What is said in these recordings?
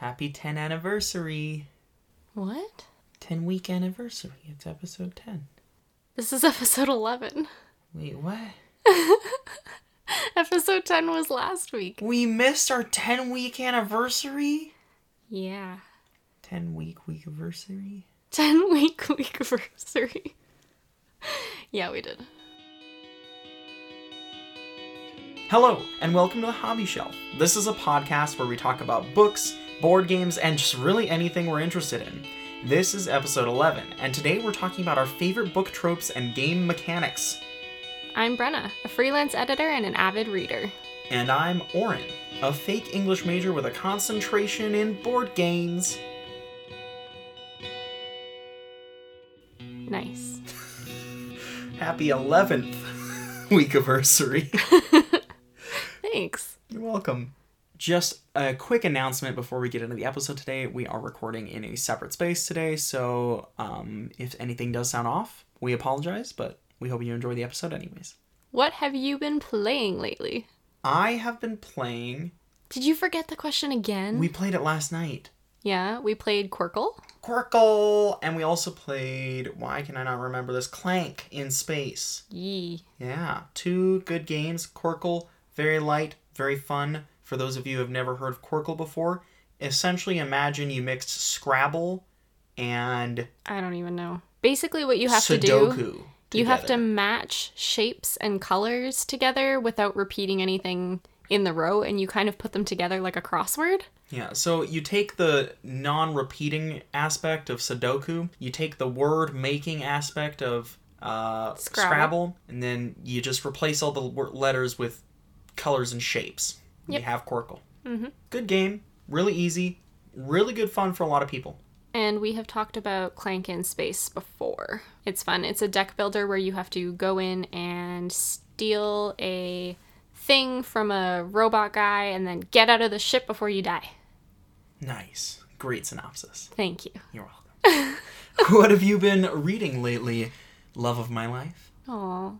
Happy 10 anniversary. What? 10 week anniversary. It's episode 10. This is episode 11. Wait, what? Episode 10 was last week. We missed our 10 week anniversary? Yeah. 10 week week anniversary? 10 week week anniversary. yeah, we did. Hello, and welcome to the Hobby Shelf. This is a podcast where we talk about books, board games, and just really anything we're interested in. This is episode 11, and today we're talking about our favorite book tropes and game mechanics. I'm Brenna, a freelance editor and an avid reader. And I'm Oren, a fake English major with a concentration in board games. Nice. Happy 11th week anniversary. Thanks. You're welcome. Just a quick announcement before we get into the episode today. We are recording in a separate space today, so um, if anything does sound off, we apologize, but we hope you enjoy the episode anyways. What have you been playing lately? I have been playing. Did you forget the question again? We played it last night. yeah, we played Quirkle. Quirkle, and we also played. Why can I not remember this? Clank in space. Yee. Yeah, two good games. Quirkle, very light, very fun. For those of you who have never heard of Quirkle before, essentially imagine you mixed Scrabble and I don't even know. Basically, what you have to do, Sudoku. you have to match shapes and colors together without repeating anything in the row, and you kind of put them together like a crossword. Yeah, so you take the non repeating aspect of Sudoku, you take the word making aspect of uh, Scrabble. Scrabble. and then you just replace all the letters with colors and shapes. You Yep. have Quirkle. Mm-hmm. Good game, really easy, really good fun for a lot of people. And we have talked about Clank in Space before. It's fun. It's a deck builder where you have to go in and steal a thing from a robot guy and then get out of the ship before you die. Nice. Great synopsis. Thank you. You're welcome. what have you been reading lately, love of my life? Aw.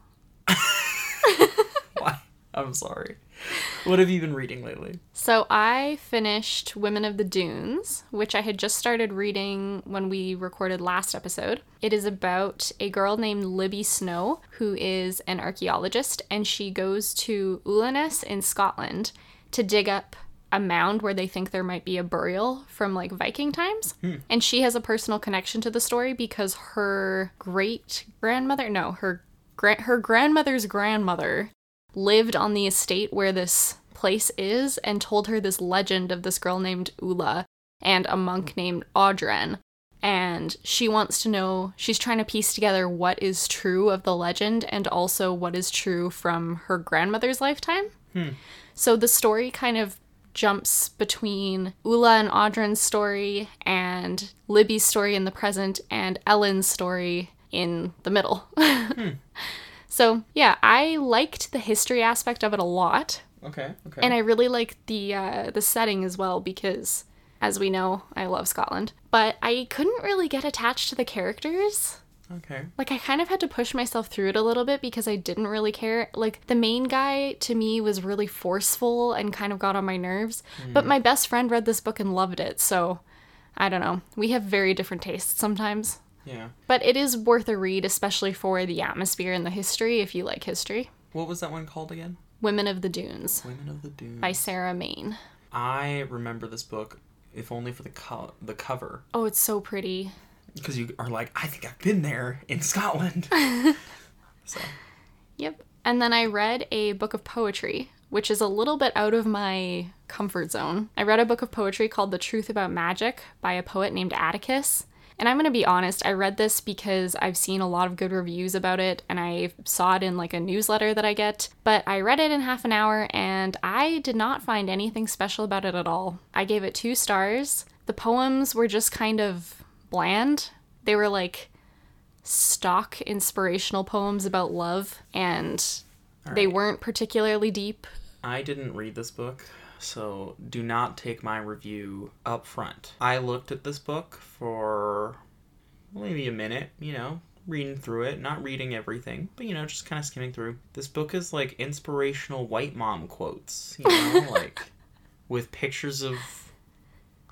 Why? I'm sorry. What have you been reading lately? So I finished Women of the Dunes, which I had just started reading when we recorded last episode. It is about a girl named Libby Snow, who is an archaeologist, and she goes to Ulaness in Scotland to dig up a mound where they think there might be a burial from like Viking times. Hmm. And she has a personal connection to the story because her great grandmother, no, her her grandmother's grandmother lived on the estate where this place is and told her this legend of this girl named Ula and a monk named Audren. And she wants to know, she's trying to piece together what is true of the legend and also what is true from her grandmother's lifetime. Hmm. So the story kind of jumps between Ula and Audren's story and Libby's story in the present and Ellen's story in the middle. Hmm. So yeah, I liked the history aspect of it a lot, Okay, okay. and I really liked the uh, the setting as well because, as we know, I love Scotland. But I couldn't really get attached to the characters. okay. Like I kind of had to push myself through it a little bit because I didn't really care. Like the main guy to me was really forceful and kind of got on my nerves. But my best friend read this book and loved it, so I don't know. We have very different tastes sometimes. Yeah. But it is worth a read, especially for the atmosphere and the history if you like history. What was that one called again? Women of the Dunes Women of the Dunes. by Sarah Maine. I remember this book, if only for the co- the cover, Oh, it's so pretty. because you are like, I think I've been there in Scotland. so Yep. And then I read a book of poetry, which is a little bit out of my comfort zone. I read a book of poetry called The Truth About Magic by a poet named Atticus. And I'm going to be honest, I read this because I've seen a lot of good reviews about it and I saw it in like a newsletter that I get. But I read it in half an hour and I did not find anything special about it at all. I gave it two stars. The poems were just kind of bland. They were like stock inspirational poems about love and they weren't particularly deep. I didn't read this book, so do not take my review up front. I looked at this book for maybe a minute, you know, reading through it, not reading everything, but you know, just kind of skimming through. This book is like inspirational white mom quotes, you know, like with pictures of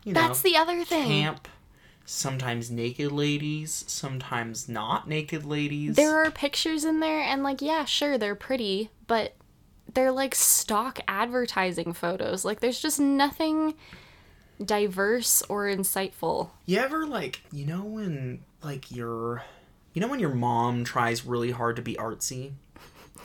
you know, That's the other thing. camp. Sometimes naked ladies, sometimes not naked ladies. There are pictures in there, and like, yeah, sure, they're pretty, but they're like stock advertising photos. Like, there's just nothing diverse or insightful. You ever like you know when like your you know when your mom tries really hard to be artsy?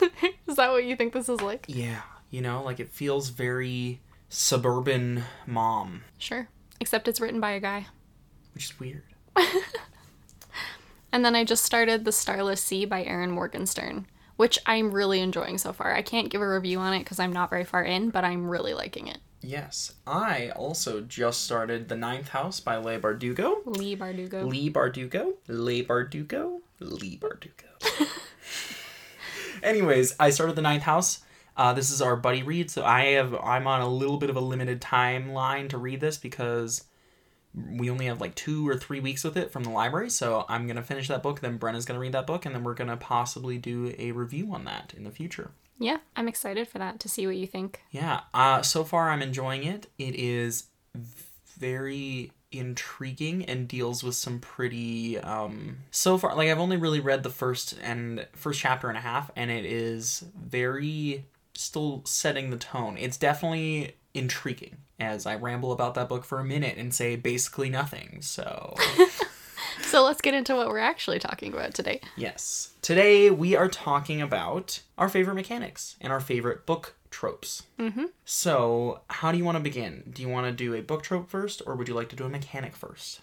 Is that what you think this is like? Yeah. You know, like it feels very suburban mom, Sure. Except it's written by a guy. which is weird. And then I just started The Starless Sea by Erin Morgenstern, which I'm really enjoying so far. I can't give a review on it because I'm not very far in, but I'm really liking it. Yes. I also just started The Ninth House by Leigh Bardugo. Lee Bardugo. Lee Bardugo? Leigh Bardugo? Lee Bardugo. Anyways, I started The Ninth House. Uh, this is our buddy read, so I have I'm on a little bit of a limited timeline to read this because we only have like two or three weeks with it from the library. So I'm gonna finish that book, then Brenna's gonna read that book, and then we're gonna possibly do a review on that in the future. Yeah, I'm excited for that to see what you think. Yeah. Uh, so far, I'm enjoying it. It is very intriguing and deals with some pretty. Um, so far, like I've only really read the first and first chapter and a half, and it is very still setting the tone. It's definitely intriguing. As I ramble about that book for a minute and say basically nothing. So. So let's get into what we're actually talking about today. Yes. Today we are talking about our favorite mechanics and our favorite book tropes. Mm-hmm. So, how do you want to begin? Do you want to do a book trope first, or would you like to do a mechanic first?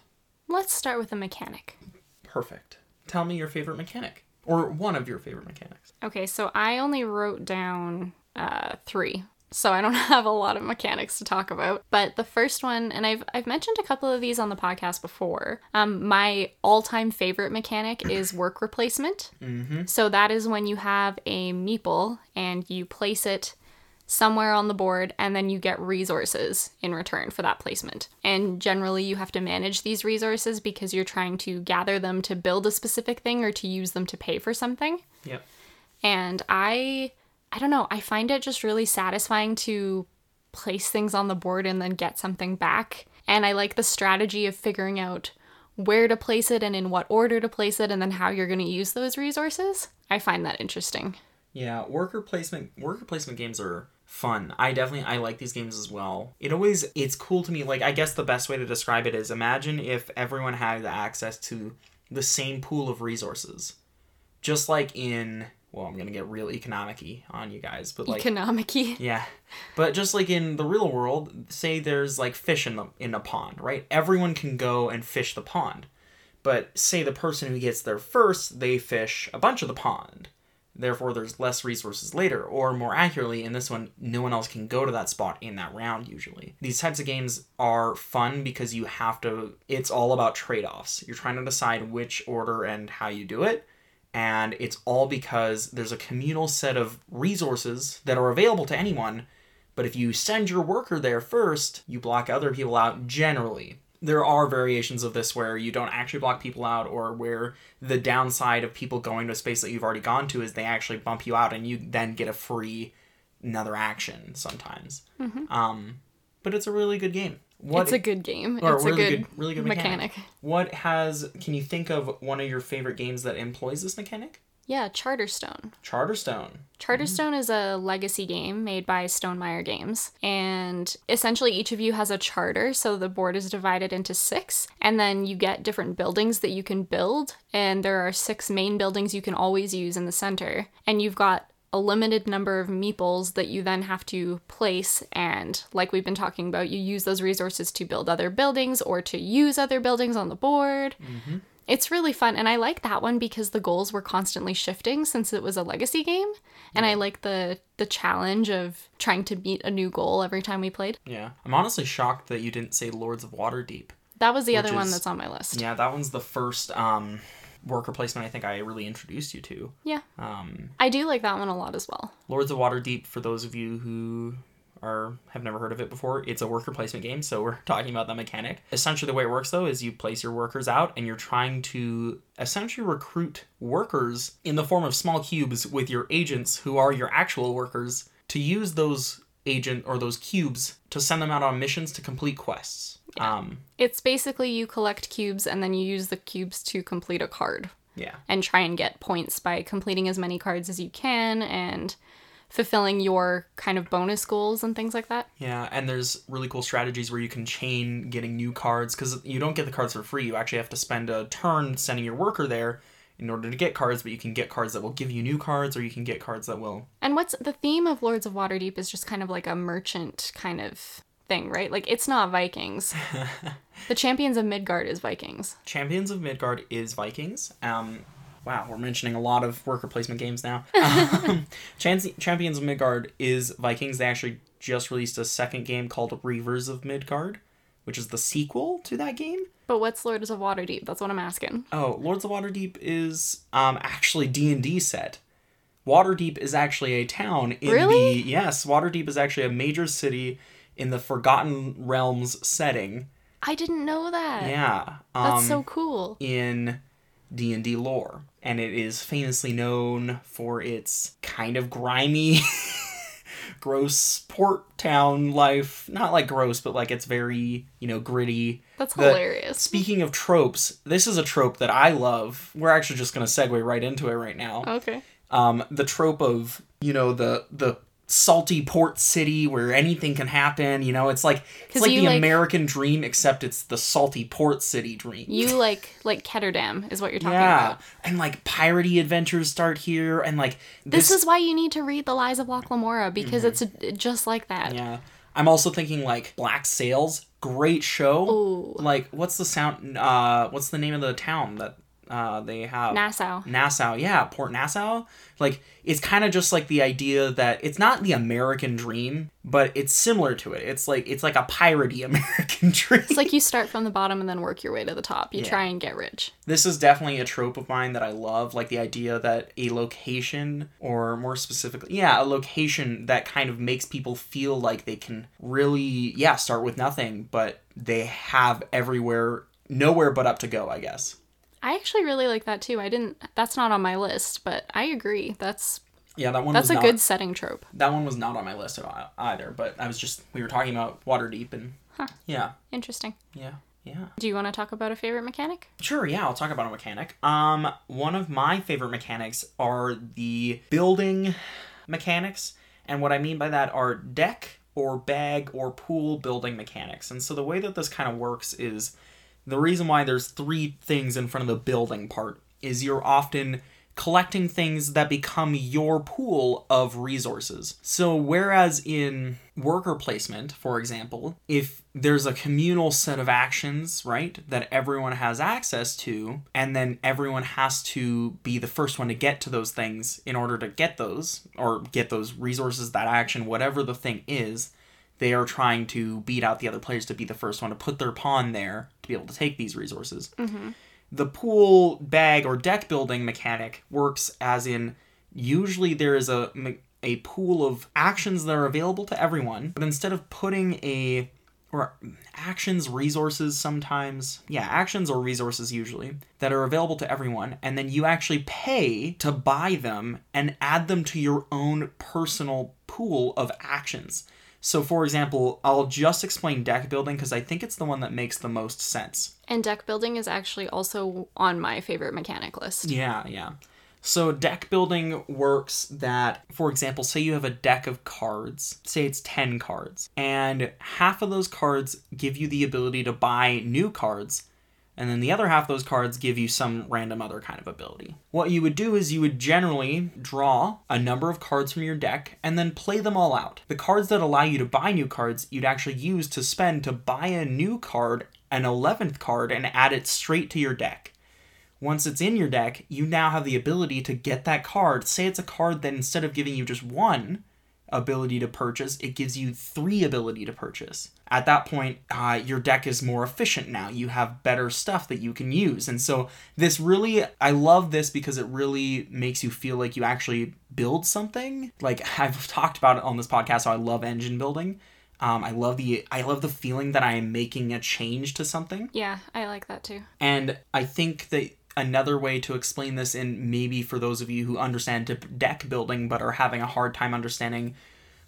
Let's start with a mechanic. Perfect. Tell me your favorite mechanic, or one of your favorite mechanics. Okay, so I only wrote down uh, three. So I don't have a lot of mechanics to talk about. But the first one, and I've I've mentioned a couple of these on the podcast before. Um, my all-time favorite mechanic is worker placement. Mm-hmm. So that is when you have a meeple and you place it somewhere on the board and then you get resources in return for that placement. And generally you have to manage these resources because you're trying to gather them to build a specific thing or to use them to pay for something Yep. and i i don't know i find it just really satisfying to place things on the board and then get something back and i like the strategy of figuring out where to place it and in what order to place it and then how you're going to use those resources i find that interesting Yeah, worker placement worker placement games are fun. I definitely I like these games as well. It always it's cool to me like I guess the best way to describe it is imagine if everyone had access to the same pool of resources. Just like in well, I'm to get real economic-y on you guys, but like economic-y yeah. But just like in the real world, say there's like fish in the in a pond, right? Everyone can go and fish the pond. But say the person who gets there first, they fish a bunch of the pond. Therefore there's less resources later, or more accurately in this one, no one else can go to that spot in that round usually. These types of games are fun because you have to it's all about trade-offs. You're trying to decide which order and how you do it and it's all because there's a communal set of resources that are available to anyone but if you send your worker there first you block other people out generally. There are variations of this where you don't actually block people out or where the downside of people going to a space that you've already gone to is they actually bump you out and you then get a free another action sometimes. Um, but it's a really good game what it's a good game or it's really a good, good, really good mechanic. What has? Can you think of one of your favorite games that employs this mechanic? yeah charterstone Charterstone. Charterstone is a legacy game made by Stonemaier Games, and essentially each of you has a charter, so the board is divided into six, and then you get different buildings that you can build, and there are six main buildings you can always use in the center, and you've got a limited number of meeples that you then have to place, and like we've been talking about, you use those resources to build other buildings or to use other buildings on the board. It's really fun, and I like that one because the goals were constantly shifting since it was a legacy game, and I like the the challenge of trying to meet a new goal every time we played. Yeah, I'm honestly shocked that you didn't say Lords of Waterdeep. That was the other Which one that's on my list. Yeah, that one's the first um, worker placement I think I really introduced you to. Yeah, Um, I do like that one a lot as well. Lords of Waterdeep, for those of you who are have never heard of it before, it's a worker placement game, so we're talking about the mechanic. Essentially the way it works though is you place your workers out and you're trying to essentially recruit workers in the form of small cubes with your agents who are your actual workers to use those agent or those cubes to send them out on missions to complete quests. Um, It's basically you collect cubes and then you use the cubes to complete a card yeah. and try and get points by completing as many cards as you can and fulfilling your kind of bonus goals and things like that. Yeah, and there's really cool strategies where you can chain getting new cards because you don't get the cards for free. You actually have to spend a turn sending your worker there in order to get cards, but you can get cards that will give you new cards, or you can get cards that will. And what's the theme of Lords of Waterdeep is just kind of like a merchant kind of thing, right? Like it's not Vikings. the champions of Midgard is Vikings. Champions of Midgard is Vikings. Um, wow, we're mentioning a lot of worker placement games now. um, Champions of Midgard is Vikings. They actually just released a second game called Reavers of Midgard, which is the sequel to that game. But what's Lords of Waterdeep? That's what I'm asking. Oh, Lords of Waterdeep is um actually D and D set. Waterdeep is actually a town in Really? the yes. Waterdeep is actually a major city in the Forgotten Realms setting. I didn't know that. Yeah, um, That's so cool. in D and D lore, and it is famously known for its kind of grimy, gross port town life. Not like gross, but like it's very you know gritty. That's the- hilarious. Speaking of tropes, this is a trope that I love. We're actually just gonna segue right into it right now. Okay. Um, the trope of you know the the salty port city where anything can happen. You know, it's like it's like the like- American dream, except it's the salty port city dream. You like like Ketterdam is what you're talking yeah, about. and like piratey adventures start here, and like This, is why you need to read The Lies of Locke Lamora because it's a, just like that. Mm-hmm. yeah. I'm also thinking like Black Sails, great show. Ooh. Like, what's the sound? Uh, what's the name of the town that uh they have? Nassau. Nassau, yeah, Port Nassau. Like it's kind of just like the idea that it's not the American dream, but it's similar to it. It's like it's like a piratey American dream. It's like you start from the bottom and then work your way to the top. You Yeah. try and get rich. this is definitely a trope of mine that I love, like the idea that a location or more specifically, yeah, a location that kind of makes people feel like they can really yeah, start with nothing, but they have everywhere nowhere but up to go, I guess. I actually really like that too. I didn't. That's not on my list, but I agree. That's Yeah, that one that's a not- good setting trope. That one was not on my list at all, either, but I was just we were talking about Waterdeep and Huh. yeah, Interesting. yeah, yeah. Do you want to talk about a favorite mechanic? Sure, yeah, I'll talk about a mechanic. Um, one of my favorite mechanics are the building mechanics, and what I mean by that are deck or bag or pool building mechanics. And so the way that this kind of works is the reason why there's three things in front of the building part is you're often collecting things that become your pool of resources. So whereas in worker placement, for example, if there's a communal set of actions, right, that everyone has access to, and then everyone has to be the first one to get to those things in order to get those or get those resources, that action, whatever the thing is, they are trying to beat out the other players to be the first one to put their pawn there to be able to take these resources. Mm-hmm. The pool bag or deck building mechanic works as in usually there is a a pool of actions that are available to everyone, but instead of putting a or actions, resources sometimes, yeah, actions or resources usually that are available to everyone, and then you actually pay to buy them and add them to your own personal pool of actions. So, for example, I'll just explain deck building because I think it's the one that makes the most sense. And deck building is actually also on my favorite mechanic list. Yeah, yeah. So deck building works that, for example, say you have a deck of cards, say it's 10 cards, and half of those cards give you the ability to buy new cards, and then the other half of those cards give you some random other kind of ability. What you would do is you would generally draw a number of cards from your deck and then play them all out. The cards that allow you to buy new cards, you'd actually use to spend to buy a new card, an 11th card, and add it straight to your deck. Once it's in your deck, you now have the ability to get that card. Say it's a card that instead of giving you just one ability to purchase, it gives you three ability to purchase. At that point, uh, your deck is more efficient now. You have better stuff that you can use. And so, this really, I love this because it really makes you feel like you actually build something. Like, I've talked about it on this podcast, how I love engine building. Um, I love the I love the feeling that I am making a change to something. Yeah, I like that too. And I think that another way to explain this, and maybe for those of you who understand deck building but are having a hard time understanding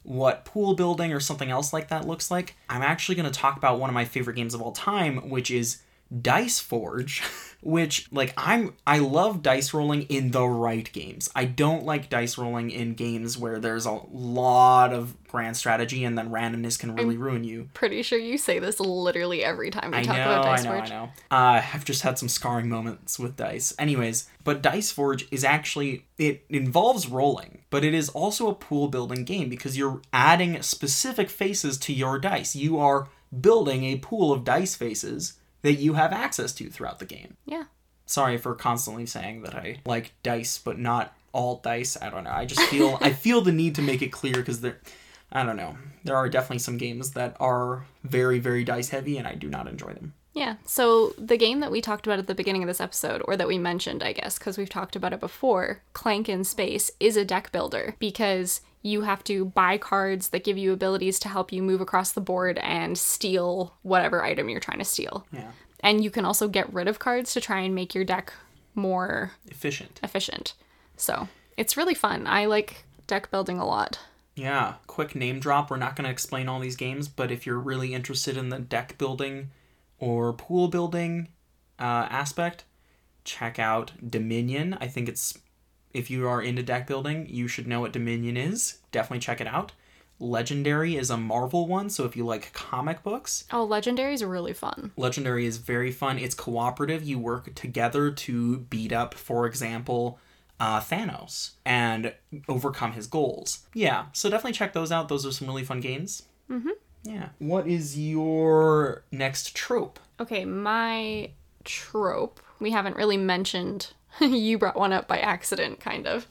what pool building or something else like that looks like, I'm actually going to talk about one of my favorite games of all time, which is Dice Forge, which like I'm I love dice rolling in the right games. I don't like dice rolling in games where there's a lot of grand strategy and then randomness can really ruin you. Pretty sure you say this literally every time we I talk know, about Dice I know, Forge. I know. Uh, I've just had some scarring moments with dice. Anyways, but Dice Forge is actually it involves rolling, but it is also a pool building game because you're adding specific faces to your dice. You are building a pool of dice faces that you have access to throughout the game. Yeah. Sorry for constantly saying that I like dice, but not all dice. I don't know. I just feel I feel the need to make it clear because there, I don't know. There are definitely some games that are very very dice heavy, and I do not enjoy them. Yeah. So the game that we talked about at the beginning of this episode, or that we mentioned, I guess, because we've talked about it before, Clank in Space, is a deck builder because you have to buy cards that give you abilities to help you move across the board and steal whatever item you're trying to steal. Yeah, And you can also get rid of cards to try and make your deck more efficient. efficient. So it's really fun. I like deck building a lot. Yeah, quick name drop. We're not going to explain all these games, but if you're really interested in the deck building or pool building uh, aspect, check out Dominion. I think it's if you are into deck building, you should know what Dominion is. Definitely check it out. Legendary is a Marvel one, so if you like comic books, Oh, Legendary is really fun. Legendary is very fun. It's cooperative. You work together to beat up, for example, uh, Thanos and overcome his goals. Yeah, so definitely check those out. Those are some really fun games. Mm-hmm. Yeah. What is your next trope? Okay, my trope, we haven't really mentioned. you brought one up by accident, kind of.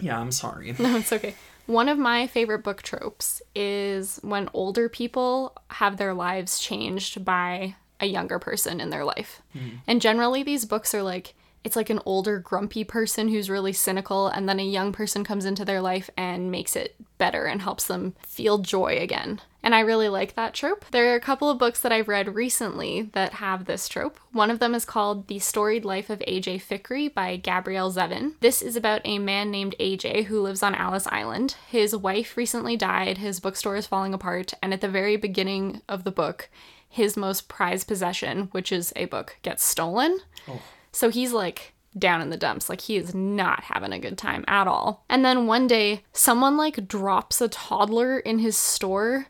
Yeah, I'm sorry. No, it's okay. One of my favorite book tropes is when older people have their lives changed by a younger person in their life. Mm. And generally, these books are like, it's like an older, grumpy person who's really cynical, and then a young person comes into their life and makes it better and helps them feel joy again. And I really like that trope. There are a couple of books that I've read recently that have this trope. One of them is called The Storied Life of AJ Fikry by Gabrielle Zevin. This is about a man named AJ who lives on Alice Island. His wife recently died, his bookstore is falling apart, and at the very beginning of the book, his most prized possession, which is a book, gets stolen. Oh. So he's like down in the dumps. Like he is not having a good time at all. And then one day, someone like drops a toddler in his store,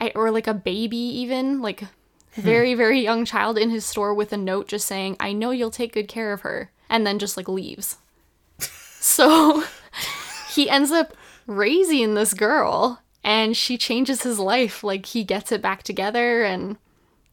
I, or like a baby, even like hmm. very, very young child in his store with a note just saying, I know you'll take good care of her. And then just like leaves. So he ends up raising this girl and she changes his life. Like he gets it back together and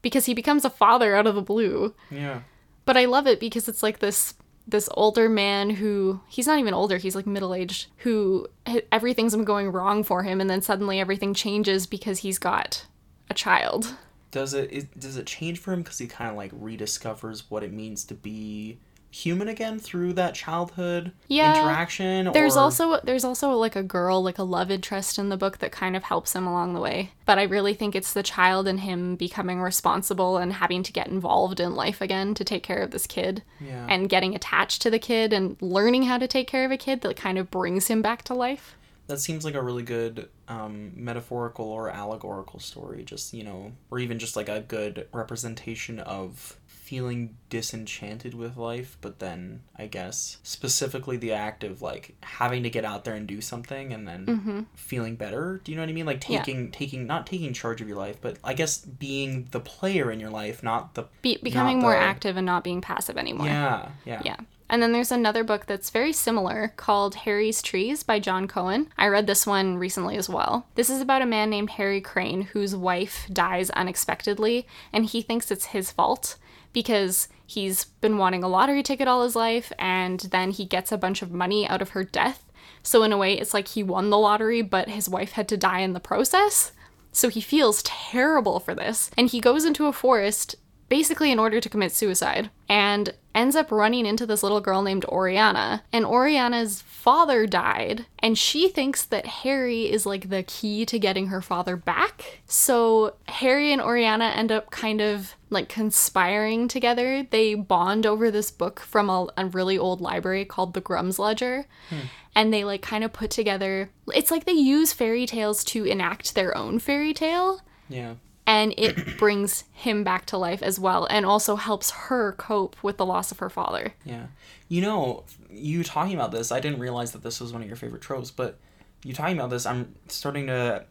because he becomes a father out of the blue Yeah. but I love it because it's like this this older man who he's not even older he's like middle aged who everything's been going wrong for him and then suddenly everything changes because he's got a child. Does it, it does it change for him because he kind of like rediscovers what it means to be human again through that childhood Yeah. interaction? there's or... also there's also like a girl like a love interest in the book that kind of helps him along the way but i really think it's the child and him becoming responsible and having to get involved in life again to take care of this kid Yeah. and getting attached to the kid and learning how to take care of a kid that kind of brings him back to life That seems like a really good um, metaphorical or allegorical story, just, you know, or even just like a good representation of feeling disenchanted with life, but then I guess specifically the act of like having to get out there and do something and then feeling better. Do you know what I mean? Like Mm-hmm. Yeah. taking taking not taking charge of your life, but I guess being the player in your life, not the Be- becoming not more the- active and not being passive anymore. Yeah, yeah. Yeah. And then there's another book that's very similar called Harry's Trees by Jon Cohen. I read this one recently as well. This is about a man named Harry Crane whose wife dies unexpectedly, and he thinks it's his fault because he's been wanting a lottery ticket all his life, and then he gets a bunch of money out of her death. So, in a way, it's like he won the lottery, but his wife had to die in the process. So he feels terrible for this. And he goes into a forest basically in order to commit suicide and ends up running into this little girl named Oriana. And Oriana's father died, and she thinks that Harry is like the key to getting her father back. So Harry and Oriana end up kind of like conspiring together. They bond over this book from a, a really old library called the Grimm's Ledger. Hmm. And they like kind of put together, it's like they use fairy tales to enact their own fairy tale Yeah. And it brings him back to life as well and also helps her cope with the loss of her father. Yeah. You know, you talking about this, I didn't realize that this was one of your favorite tropes, but you talking about this, I'm starting to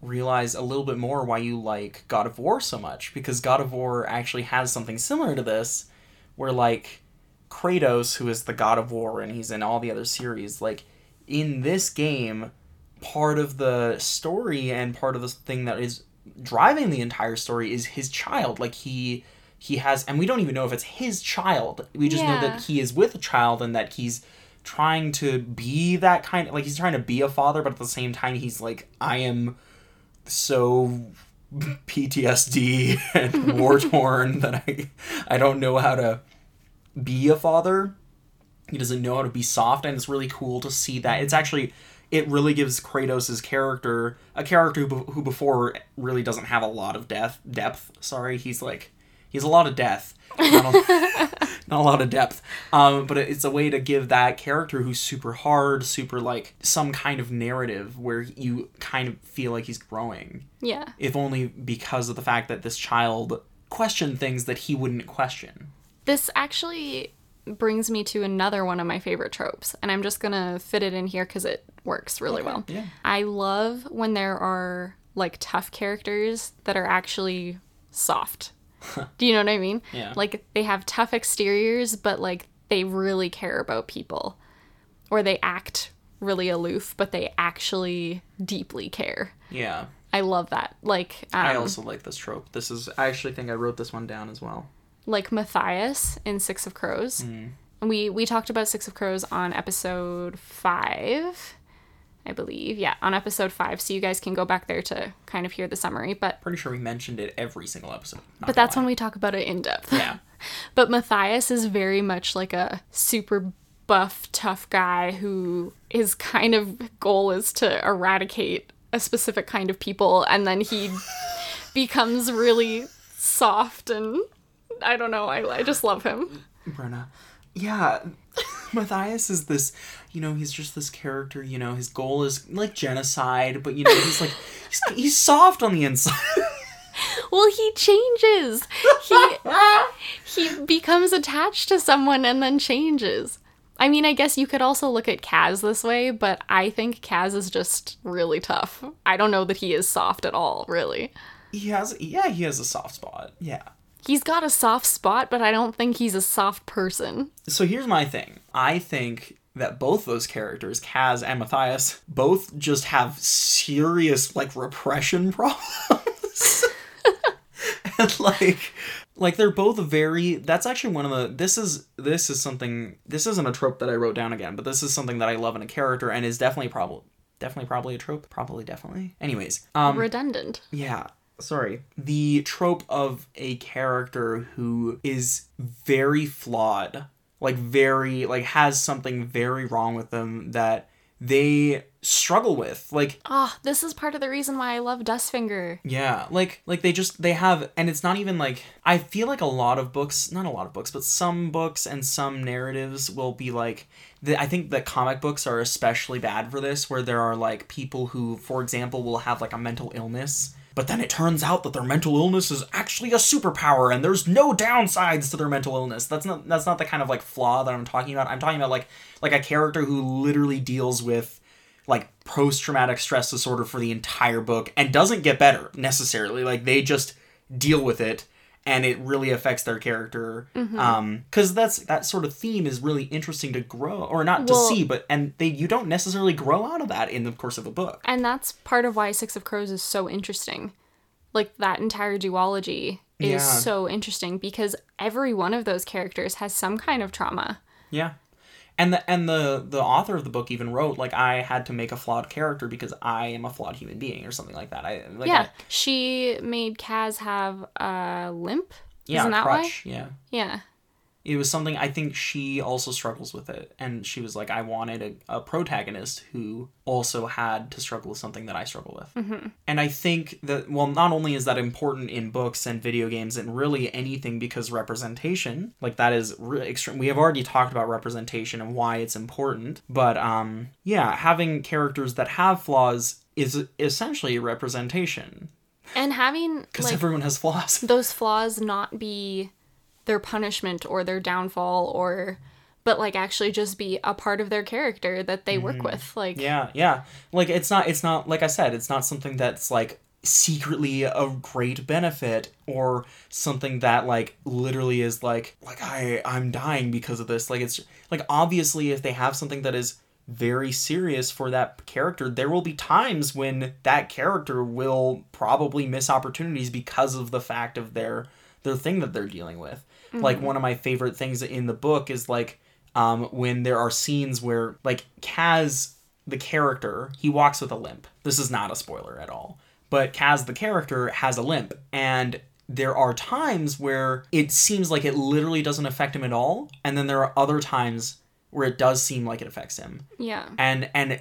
realize a little bit more why you like God of War so much because God of War actually has something similar to this where like Kratos who is the God of War and he's in all the other series like in this game part of the story and part of the thing that is driving the entire story is his child. Like he he has and we don't even know if it's his child. We just know that he is with a child and that he's trying to be that kind of like he's trying to be a father but at the same time he's like i am so ptsd and war torn that i i don't know how to be a father. He doesn't know how to be soft and it's really cool to see that. It's actually it really gives kratos' character a character who, who before really doesn't have a lot of depth depth sorry he's like he's a lot of death. Not a, not a lot of depth. Um, but it's a way to give that character who's super hard super like some kind of narrative where you kind of feel like he's growing. Yeah. if only because of the fact that this child questioned things that he wouldn't question. This actually brings me to another one of my favorite tropes, and I'm just gonna fit it in here because it works really well. yeah. I love when there are like tough characters that are actually soft. Do you know what I mean? Yeah. Like they have tough exteriors, but like they really care about people. Or they act really aloof, but they actually deeply care. yeah I love that. Like um, I also like this trope. This is I actually think I wrote this one down as well. like Matthias in Six of Crows. We we talked about Six of Crows on episode five, I believe. Yeah, on episode five. So you guys can go back there to kind of hear the summary. But Pretty sure we mentioned it every single episode. but that's when we talk about it in depth. Yeah. but Matthias is very much like a super buff, tough guy who his kind of goal is to eradicate a specific kind of people, and then he becomes really soft and I don't know. I, I just love him. Brenna. Yeah. Matthias is this you know, he's just this character, you know, his goal is like genocide, but you know, he's like he's, he's soft on the inside. Well, he changes. He he becomes attached to someone and then changes. I mean, I guess you could also look at Kaz this way, but I think Kaz is just really tough. I don't know that he is soft at all, really. he has yeah, he has a soft spot. Yeah. He's got a soft spot, but I don't think he's a soft person. So here's my thing. I think that both those characters, Kaz and Matthias, both just have serious like repression problems. and like like they're both very that's actually one of the this is this is something this isn't a trope that I wrote down again, but this is something that I love in a character and is definitely probably definitely probably a trope. Probably definitely. Anyways, um Redundant. yeah, sorry. The trope of a character who is very flawed, like very like has something very wrong with them that they struggle with. Like Ah, this is part of the reason why I love Dustfinger. yeah, like like they just they have and it's not even like I feel like a lot of books, not a lot of books, but some books and some narratives will be like the, I think that comic books are especially bad for this where there are like people who for example will have like a mental illness but then it turns out that their mental illness is actually a superpower and there's no downsides to their mental illness. That's not that's not the kind of like flaw that I'm talking about. I'm talking about like like a character who literally deals with like post traumatic stress disorder for the entire book and doesn't get better necessarily. Like they just deal with it and it really affects their character. Um cuz that's that sort of theme is really interesting to grow or not to see but and they you don't necessarily grow out of that in the course of a book. And that's part of why Six of Crows is so interesting. Like that entire duology is Yeah. so interesting because every one of those characters has some kind of trauma. Yeah. And the and the the author of the book even wrote like I had to make a flawed character because I am a flawed human being or something like that. I like yeah, she made Kaz have a limp Yeah, Isn't that why? Yeah. Yeah. It was something I think she also struggles with it. And she was like, I wanted a, a protagonist who also had to struggle with something that I struggle with. Mm-hmm. And I think that, well, not only is that important in books and video games and really anything because representation, like that is really extreme. We have already talked about representation and why it's important. But um, yeah, having characters that have flaws is essentially a representation And having because like everyone has flaws. those flaws not be their punishment or their downfall or but like actually just be a part of their character that they work with. Like Mm-hmm. Yeah, yeah. Like it's not it's not like I said, it's not something that's like secretly a great benefit or something that like literally is like like I I'm dying because of this. Like it's like obviously if they have something that is very serious for that character, there will be times when that character will probably miss opportunities because of the fact of their their thing that they're dealing with. Like one of my favorite things in the book is like um, when there are scenes where like Kaz the character he walks with a limp. This is not a spoiler at all, but Kaz the character has a limp. And there are times where it seems like it literally doesn't affect him at all. And then there are other times where it does seem like it affects him. Yeah. and and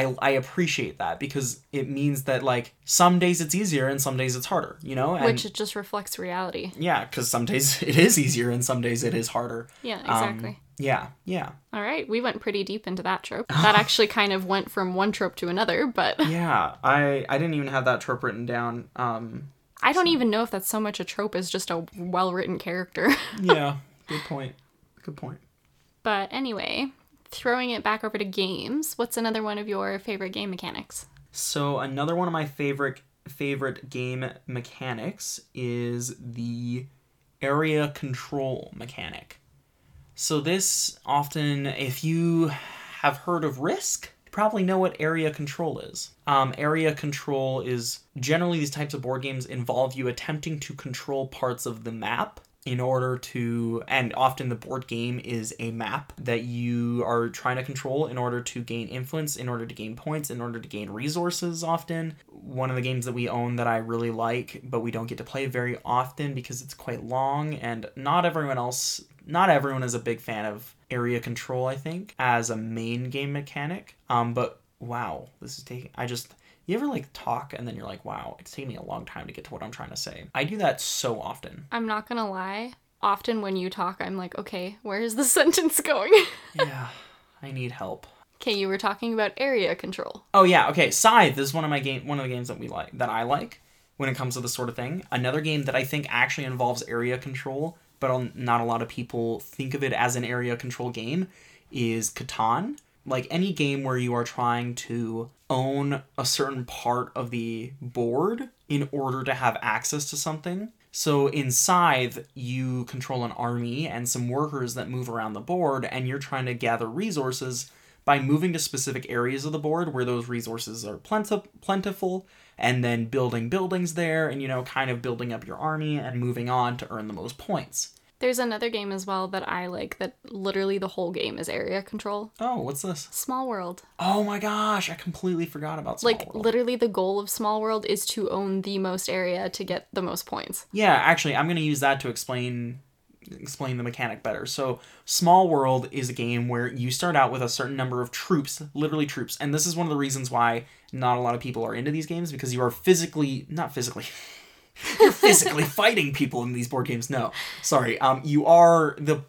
I I appreciate that because it means that like some days it's easier and some days it's harder, you know? And Which just reflects reality. yeah, cuz some days it is easier and some days it is harder. Yeah, Um, exactly. yeah, yeah. All right, we went pretty deep into that trope. That actually kind of went from one trope to another, but Yeah, I I didn't even have that trope written down. Um I don't even know if that's so much a trope as just a well-written character. yeah, good point. Good point. but anyway, throwing it back over to games, what's another one of your favorite game mechanics? So another one of my favorite favorite game mechanics is the area control mechanic. So this often if you have heard of Risk, you probably know what area control is. Um, area control is generally these types of board games involve you attempting to control parts of the map in order to and often the board game is a map that you are trying to control in order to gain influence in order to gain points in order to gain resources often. One of the games that we own that i really like but we don't get to play very often because it's quite long and not everyone else not everyone is a big fan of area control i think as a main game mechanic. Um but wow this is taking i just you ever like talk and then you're like wow it's taking me a long time to get to what i'm trying to say i do that so often I'm not gonna lie. Often when you talk, I'm like, okay, where is the sentence going? yeah, I need help. okay, you were talking about area control. Oh yeah, okay. Scythe is one of my game, one of the games that we like, that I like when it comes to this sort of thing. Another game that I think actually involves area control, but not a lot of people think of it as an area control game, is Catan. Like any game where you are trying to own a certain part of the board in order to have access to something. So in Scythe, you control an army and some workers that move around the board, and you're trying to gather resources by moving to specific areas of the board where those resources are plenti- plentiful, and then building buildings there, and you know, kind of building up your army and moving on to earn the most points. There's another game as well that I like that literally the whole game is area control. Oh, what's this? Small World. Oh my gosh, I completely forgot about Small World. Like World. literally the goal of Small World is to own the most area to get the most points. Yeah, actually, I'm going to use that to explain explain the mechanic better. So, Small World is a game where you start out with a certain number of troops, literally troops. And this is one of the reasons why not a lot of people are into these games because you are physically, not physically. You're physically fighting people in these board games. No. Sorry. Um you are the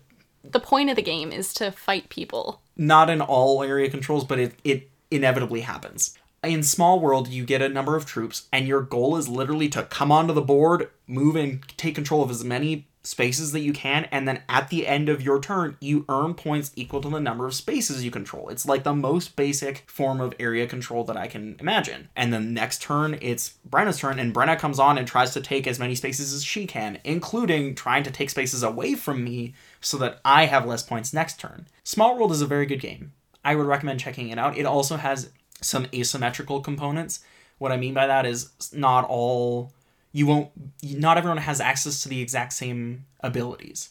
The point of the game is to fight people. not in all area controls, but it, it inevitably happens. In Small World, you get a number of troops, and your goal is literally to come onto the board, move and take control of as many spaces that you can, and then at the end of your turn, you earn points equal to the number of spaces you control. It's like the most basic form of area control that I can imagine. And then next turn, it's Brenna's turn, and Brenna comes on and tries to take as many spaces as she can, including trying to take spaces away from me so that I have less points next turn. Small World is a very good game. I would recommend checking it out. It also has some asymmetrical components. What I mean by that is not all you won't not everyone has access to the exact same abilities.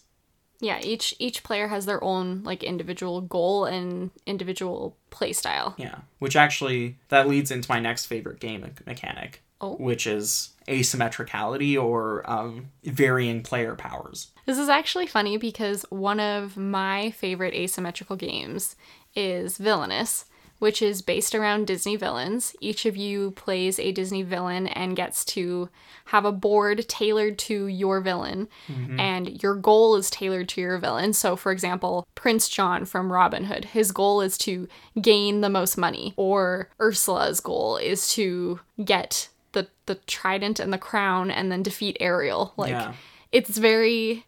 Yeah, each each player has their own like individual goal and individual play style. Yeah, which actually that leads into my next favorite game me- mechanic, Oh. which is asymmetricality or um, varying player powers. This is actually funny because one of my favorite asymmetrical games is Villainous, which is based around Disney villains. Each of you plays a Disney villain and gets to have a board tailored to your villain, mm-hmm. and your goal is tailored to your villain. So, for example, Prince John from Robin Hood, his goal is to gain the most money, or Ursula's goal is to get the the trident and the crown and then defeat Ariel. Like Yeah. it's very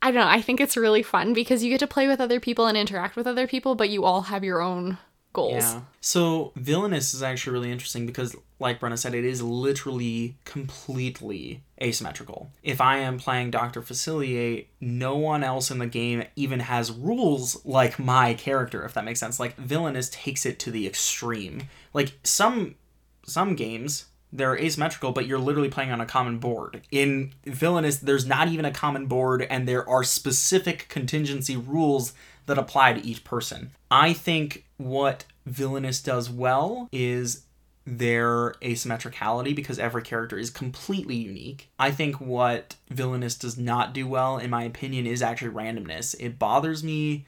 I don't know, I think it's really fun because you get to play with other people and interact with other people, but you all have your own goals. Yeah. So villainous is actually really interesting because, like Brenna said, it is literally completely asymmetrical. If I am playing Doctor Facilier, no one else in the game even has rules like my character. If that makes sense. Like villainous takes it to the extreme. Like some some games. They're asymmetrical, but you're literally playing on a common board. In Villainous, there's not even a common board, and there are specific contingency rules that apply to each person. I think what Villainous does well is their asymmetricality because every character is completely unique. I think what Villainous does not do well, in my opinion, is actually randomness. It bothers me.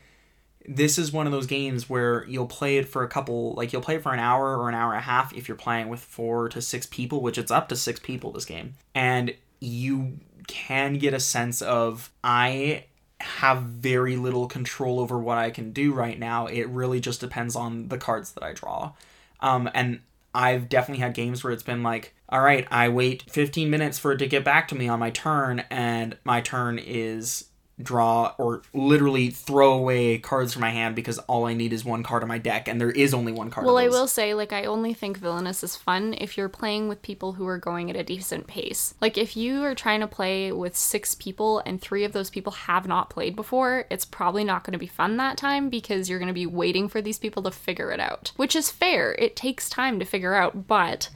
This is one of those games where you'll play it for a couple, like you'll play it for an hour or an hour and a half if you're playing with four to six people, which it's up to six people this game. And you can get a sense of, I have very little control over what I can do right now. It really just depends on the cards that I draw. Um, and I've definitely had games where it's been like, all right, I wait 15 minutes for it to get back to me on my turn, and my turn is draw or literally throw away cards from my hand because all I need is one card on my deck, and there is only one card. Well, I will say, like, I only think Villainous is fun if you're playing with people who are going at a decent pace. Like, if you are trying to play with six people and three of those people have not played before, it's probably not going to be fun that time because you're going to be waiting for these people to figure it out. Which is fair. It takes time to figure out, but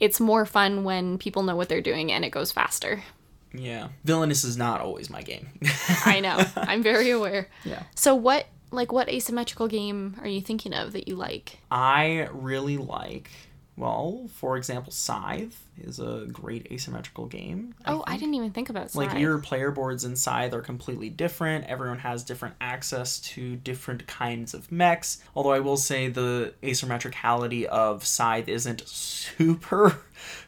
it's more fun when people know what they're doing and it goes faster. Yeah, villainous is not always my game. I know. I'm very aware. Yeah. So, what, like, what asymmetrical game are you thinking of that you like? I really like. Well, for example, Scythe is a great asymmetrical game. I Oh, I didn't even think about like your player boards in Scythe are completely different. Everyone has different access to different kinds of mechs. Although I will say the asymmetricality of Scythe isn't super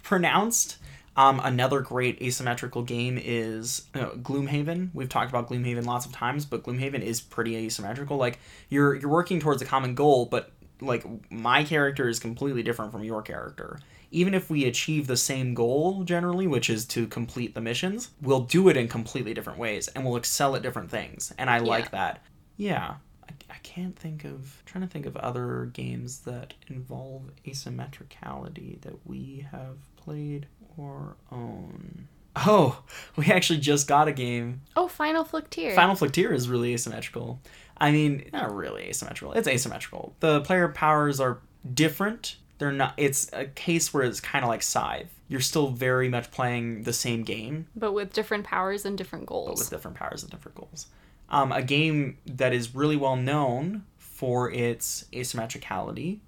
pronounced. Um, another great asymmetrical game is uh, Gloomhaven. We've talked about Gloomhaven lots of times, but Gloomhaven is pretty asymmetrical. Like you're you're working towards a common goal, but like my character is completely different from your character. Even if we achieve the same goal generally, which is to complete the missions, we'll do it in completely different ways and we'll excel at different things. And I like that. Yeah. I, I can't think of trying to think of other games that involve asymmetricality that we have played or own. Oh, we actually just got a game Oh, Final Flicktier. Final Flicktier is really asymmetrical. I mean, not really asymmetrical. It's asymmetrical. The player powers are different. They're not. It's a case where it's kind of like Scythe. You're still very much playing the same game, but with different powers and different goals. but goals. with different powers and different goals. Um, a game that is really well known for its asymmetricality,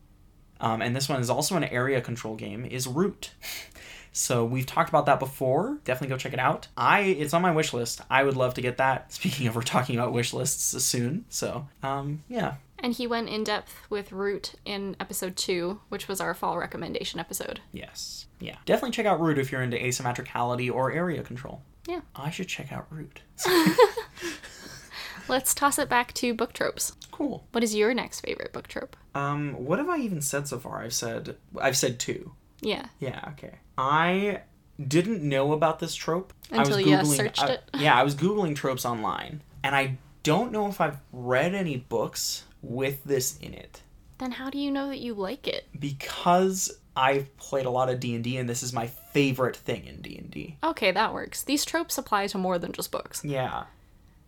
um, and this one is also an area control game, is Root. So we've talked about that before. Definitely go check it out. I it's on my wish list. I would love to get that. Speaking of, we're talking about wish lists soon. So um, yeah, and he went in depth with Root in episode two, which was our fall recommendation episode. yes, yeah. Definitely check out Root if you're into asymmetricality or area control. Yeah. I should check out Root. Let's toss it back to book tropes. cool. What is your next favorite book trope? Um, what have I even said so far? I've said I've said two. Yeah. Yeah, okay. I didn't know about this trope. Until I was you uh, Googling, uh, searched I- it? Yeah, I was Googling tropes online. And I don't know if I've read any books with this in it. Then how do you know that you like it? Because I've played a lot of D&D and this is my favorite thing in D&D. Okay, that works. These tropes apply to more than just books. Yeah.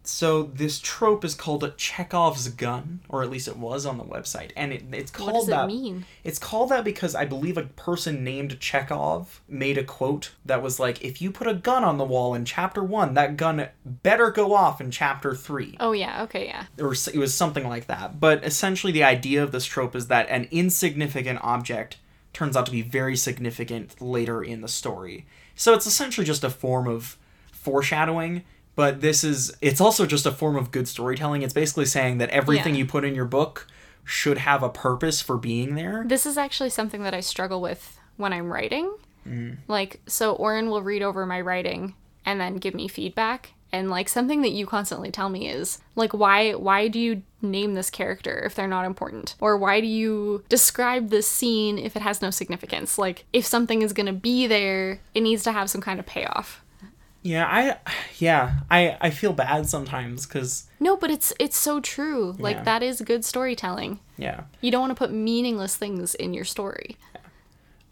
So this trope is called a Chekhov's gun, or at least it was on the website, and it, it's called What does that. it mean? It's called that because I believe a person named Chekhov made a quote that was like, "If you put a gun on the wall in chapter one, that gun better go off in chapter three. Oh yeah, okay, yeah. Or it was something like that. But essentially, the idea of this trope is that an insignificant object turns out to be very significant later in the story. So it's essentially just a form of foreshadowing, but this is it's also just a form of good storytelling. It's basically saying that everything Yeah. you put in your book should have a purpose for being there. This is actually something that I struggle with when I'm writing. Mm. Like, so Oren will read over my writing and then give me feedback. And like something that you constantly tell me is like why why do you name this character if they're not important? Or why do you describe this scene if it has no significance? Like if something is gonna be there, it needs to have some kind of payoff. Yeah, I yeah, I I feel bad sometimes cuz No, but it's it's so true. Like Yeah. that is good storytelling. yeah. You don't want to put meaningless things in your story.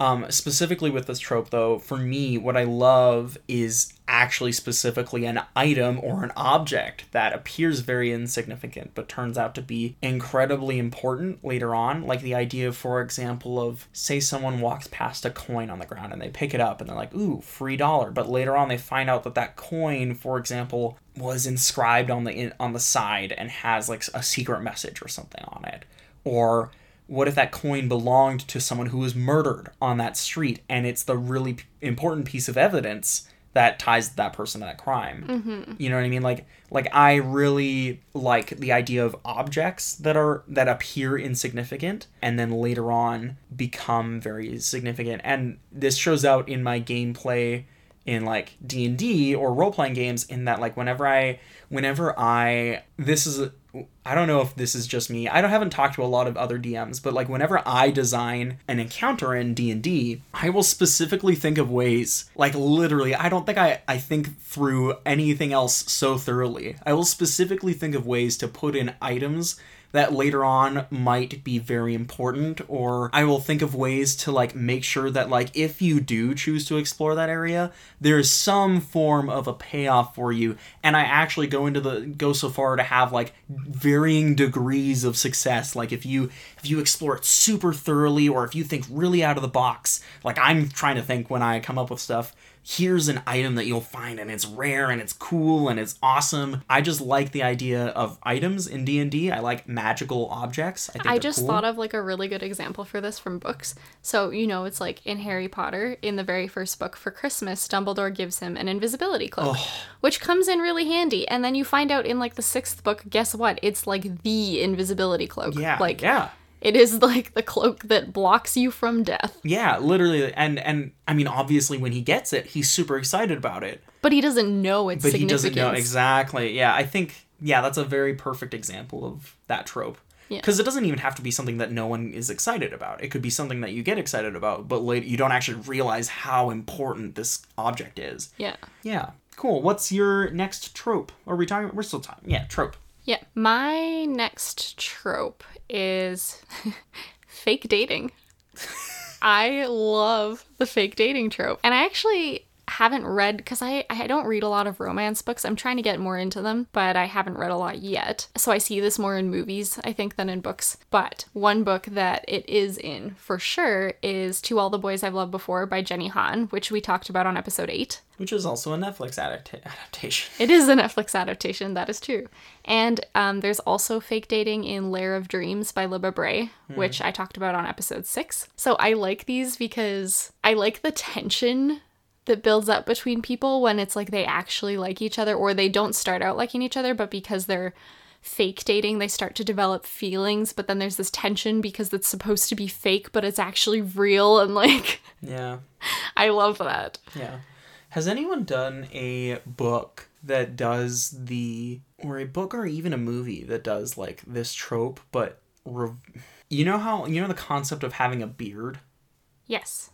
Um, specifically with this trope, though, for me, what I love is actually specifically an item or an object that appears very insignificant but turns out to be incredibly important later on. Like the idea, for example, of say someone walks past a coin on the ground and they pick it up and they're like, ooh, free dollar. But later on, they find out that that coin, for example, was inscribed on the in, on the side and has like a secret message or something on it. Or what if that coin belonged to someone who was murdered on that street? And it's the really p- important piece of evidence that ties that person to that crime. Mm-hmm. you know what i mean? Like like i really like the idea of objects that are that appear insignificant and then later on become very significant. And this shows out in my gameplay in like D&D or role-playing games in that like whenever I whenever I this is a, I don't know if this is just me. I don't haven't talked to a lot of other DMs, but like whenever I design an encounter in D&D, I will specifically think of ways like literally I don't think I I think through anything else so thoroughly. I will specifically think of ways to put in items that later on might be very important or I will think of ways to like make sure that like if you do choose to explore that area there is some form of a payoff for you. And I actually go into the go so far to have like varying degrees of success. Like if you if you explore it super thoroughly or if you think really out of the box like I'm trying to think when I come up with stuff here's an item that you'll find and it's rare and it's cool and it's awesome. I just like the idea of items in D&D. I like magical objects. I think I just cool. thought of like a really good example for this from books. So, you know, it's like in Harry Potter, in the very first book for Christmas, Dumbledore gives him an invisibility cloak, which comes in really handy. And then you find out in like the sixth book, guess what? It's like the invisibility cloak. yeah, Like yeah. It is like the cloak that blocks you from death. Yeah, literally and and I mean obviously when he gets it, he's super excited about it. But he doesn't know its But he doesn't know exactly. Yeah, I think yeah, that's a very perfect example of that trope. Yeah. Because it doesn't even have to be something that no one is excited about. It could be something that you get excited about, but later you don't actually realize how important this object is. Yeah. Yeah. Cool. What's your next trope? Are we talking? We're still talking. Yeah, trope. Yeah. My next trope is fake dating. I love the fake dating trope. And I actually haven't read because I, I don't read a lot of romance books. I'm trying to get more into them, but I haven't read a lot yet. So I see this more in movies, I think, than in books. But one book that it is in for sure is To All the Boys I've Loved Before by Jenny Han, which we talked about on episode 8. Which is also a Netflix adapta- adaptation. It is a Netflix adaptation, that is true. And um, there's also fake dating in Lair of Dreams by Libba Bray, which I talked about on episode six. So I like these because I like the tension that builds up between people when it's like they actually like each other or they don't start out liking each other, but because they're fake dating, they start to develop feelings, but then there's this tension because it's supposed to be fake, but it's actually real. And like, Yeah. I love that. Yeah. Has anyone done a book that does the or a book or even a movie that does like this trope but rev- you know how you know the concept of having a beard Yes.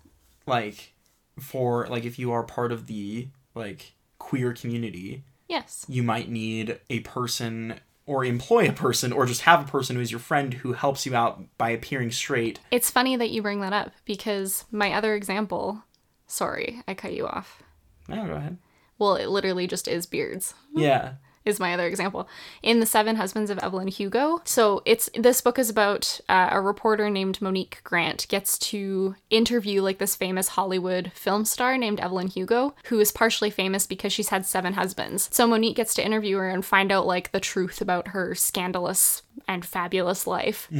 like for like if you are part of the like queer community Yes. you might need a person or employ a person or just have a person who is your friend who helps you out by appearing straight It's funny that you bring that up because my other example, sorry, I cut you off. oh go ahead Well, it literally just is beards. yeah Is my other example in the Seven Husbands of Evelyn Hugo. So it's this book is about uh, a reporter named Monique Grant gets to interview like this famous Hollywood film star named Evelyn Hugo, who is partially famous because she's had seven husbands. So Monique gets to interview her and find out like the truth about her scandalous and fabulous life.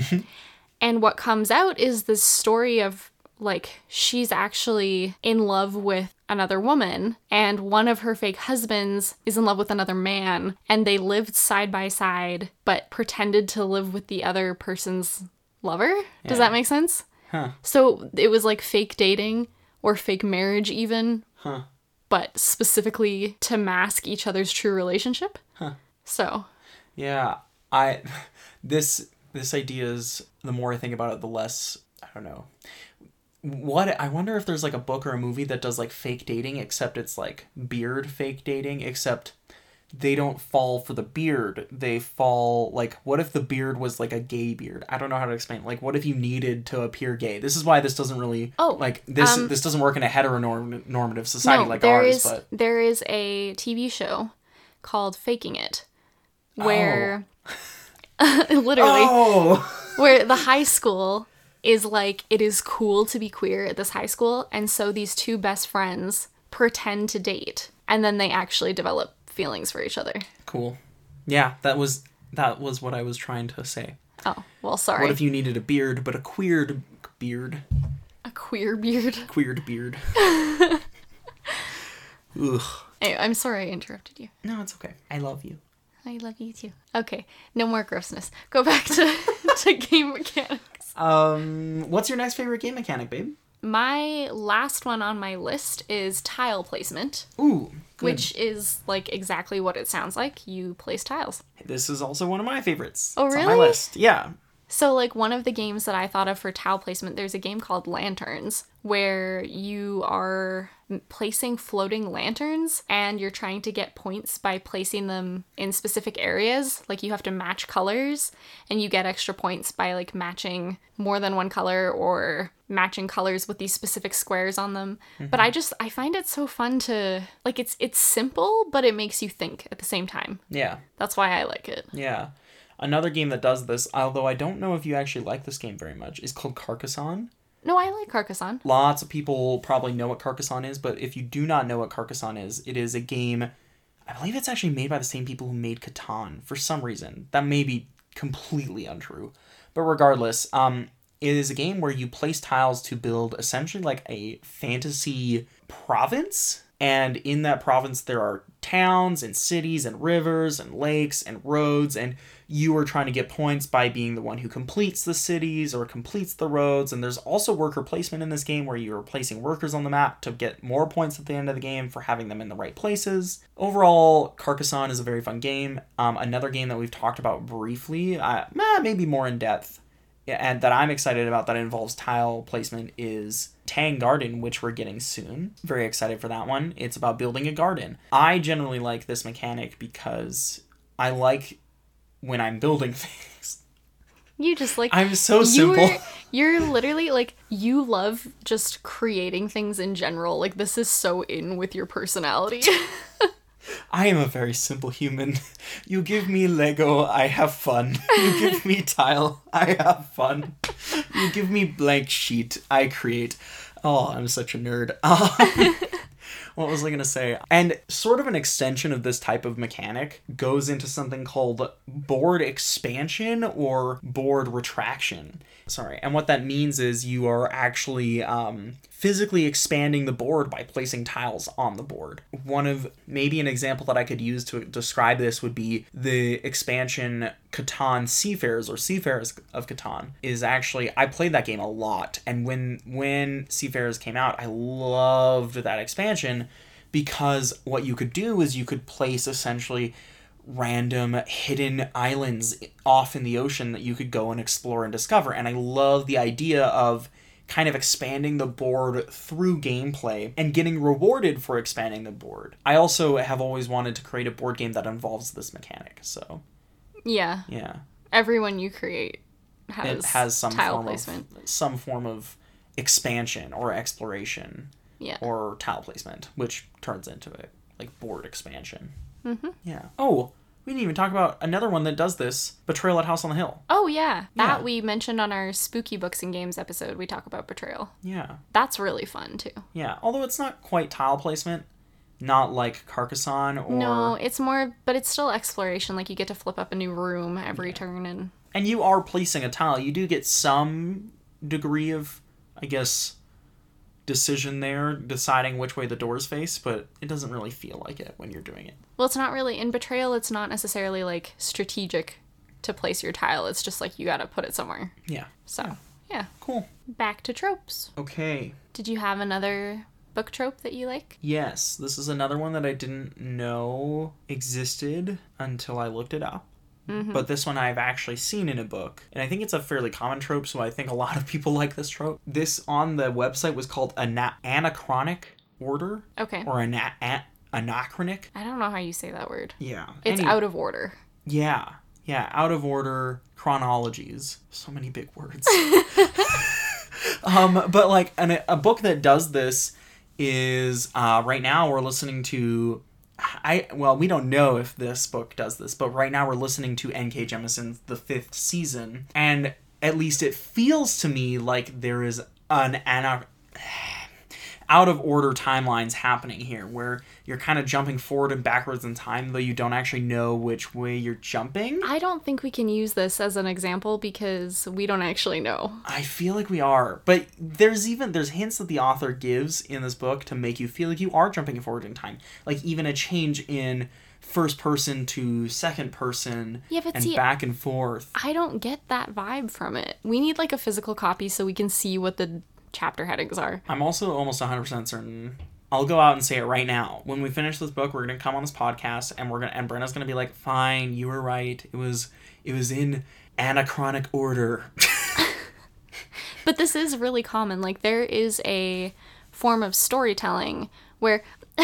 And what comes out is this story of like she's actually in love with another woman and one of her fake husbands is in love with another man and they lived side by side but pretended to live with the other person's lover. Does that make sense? Huh. So it was like fake dating or fake marriage even, Huh. but specifically to mask each other's true relationship. So, Yeah, I this this idea is the more I think about it, the less I don't know. What I wonder if there's like a book or a movie that does like fake dating, except it's like beard fake dating, except they don't fall for the beard. They fall like what if the beard was like a gay beard? I don't know how to explain. Like what if you needed to appear gay? This is why this doesn't really Oh, like this um, this doesn't work in a heteronormative society no, like there ours, is but there is a TV show called Faking It where literally Oh. where the high school is like it is cool to be queer at this high school and so these two best friends pretend to date and then they actually develop feelings for each other. Cool. Yeah, that was that was what I was trying to say. Oh, well sorry. What if you needed a beard, but a queered beard? a queer beard. Queered beard. Ugh. Anyway, I'm sorry I interrupted you. No, it's okay. I love you. I love you too. Okay, no more grossness. Go back to, to game mechanics. Um, what's your next favorite game mechanic, babe? My last one on my list is tile placement, Ooh, good. which is like exactly what it sounds like. You place tiles. this is also one of my favorites. Oh, It's on really? my list. Yeah. So, like, one of the games that I thought of for tile placement, there's a game called Lanterns where you are placing floating lanterns and you're trying to get points by placing them in specific areas. Like, you have to match colors and you get extra points by like matching more than one color or matching colors with these specific squares on them. But I mm-hmm. just I find it so fun to like it's it's simple but it makes you think at the same time. Yeah. That's why I like it. Yeah. Another game that does this, although I don't know if you actually like this game very much, is called Carcassonne. No, I like Carcassonne. Lots of people probably know what Carcassonne is, but if you do not know what Carcassonne is, it is a game. I believe it's actually made by the same people who made Catan for some reason. That may be completely untrue. But regardless, um, it is a game where you place tiles to build essentially like a fantasy province. And in that province, there are towns and cities and rivers and lakes and roads. And you are trying to get points by being the one who completes the cities or completes the roads. And there's also worker placement in this game where you're placing workers on the map to get more points at the end of the game for having them in the right places. Overall, Carcassonne is a very fun game. Um, another game that we've talked about briefly, uh, eh, maybe more in depth, and that I'm excited about that involves tile placement is Tang Garden, which we're getting soon. Very excited for that one. It's about building a garden. I generally like this mechanic because I like when I'm building things. You just like I'm so simple. are- you're literally like you love just creating things in general. Like this is so in with your personality. I am a very simple human. You give me Lego, I have fun. You give me tile, I have fun. You give me blank sheet, I create. Oh, I'm such a nerd. What was I gonna say? And sort of an extension of this type of mechanic goes into something called board expansion or board retraction. Sorry, and what that means is you are actually um, physically expanding the board by placing tiles on the board. One of maybe an example that I could use to describe this would be the expansion Catan Seafarers or Seafarers of Catan is actually I played that game a lot and when when Seafarers came out I loved that expansion because what you could do is you could place essentially random hidden islands off in the ocean that you could go and explore and discover and I love the idea of kind of expanding the board through gameplay and getting rewarded for expanding the board. I also have always wanted to create a board game that involves this mechanic. So, yeah. yeah. Everyone you create has, It has some tile form placement. of some form of expansion or exploration Yeah. or tile placement, which turns into a like board expansion. Mm-hmm. Yeah. Oh, we didn't even talk about another one that does this: Betrayal at House on the Hill. Oh yeah. That Yeah. we mentioned on our spooky books and games episode. We talk about betrayal. Yeah. That's really fun too. Yeah. Although it's not quite tile placement, not like Carcassonne or No, it's more but it's still exploration. Like you get to flip up a new room every turn and and you are placing a tile. You do get some degree of, I guess, decision there, deciding which way the doors face, but it doesn't really feel like it when you're doing it. Well, it's not really in betrayal. It's not necessarily like strategic to place your tile. It's just like you got to put it somewhere. Yeah. So, yeah. Cool. Back to tropes. Okay. Did you have another book trope that you like? Yes, this is another one that I didn't know existed until I looked it up. Mm-hmm. But this one I've actually seen in a book, and I think it's a fairly common trope, so I think a lot of people like this trope. This on the website was called ana- anachronic order Okay. or ana- a- anachronic. I don't know how you say that word. Yeah, It's Any- out of order. Yeah, yeah, out of order chronologies. So many big words. um, but like an, a book that does this is uh, right now we're listening to. I well, we don't know if this book does this, but right now we're listening to N.K. Jemisin's The Fifth Season, and at least it feels to me like there is an out of order timelines happening here where you're kind of jumping forward and backwards in time though you don't actually know which way you're jumping I don't think we can use this as an example because we don't actually know. i feel like we are but there's even there's hints that the author gives in this book to make you feel like you are jumping forward in time like even a change in first person to second person Yeah, but and see- back and forth I don't get that vibe from it. We need like a physical copy so we can see what the chapter headings are. I'm also almost 100% certain. I'll go out and say it right now. When we finish this book, we're going to come on this podcast and we're to and Brenna's going to be like, "Fine, you were right. It was it was in anachronic order." But this is really common. Like there is a form of storytelling where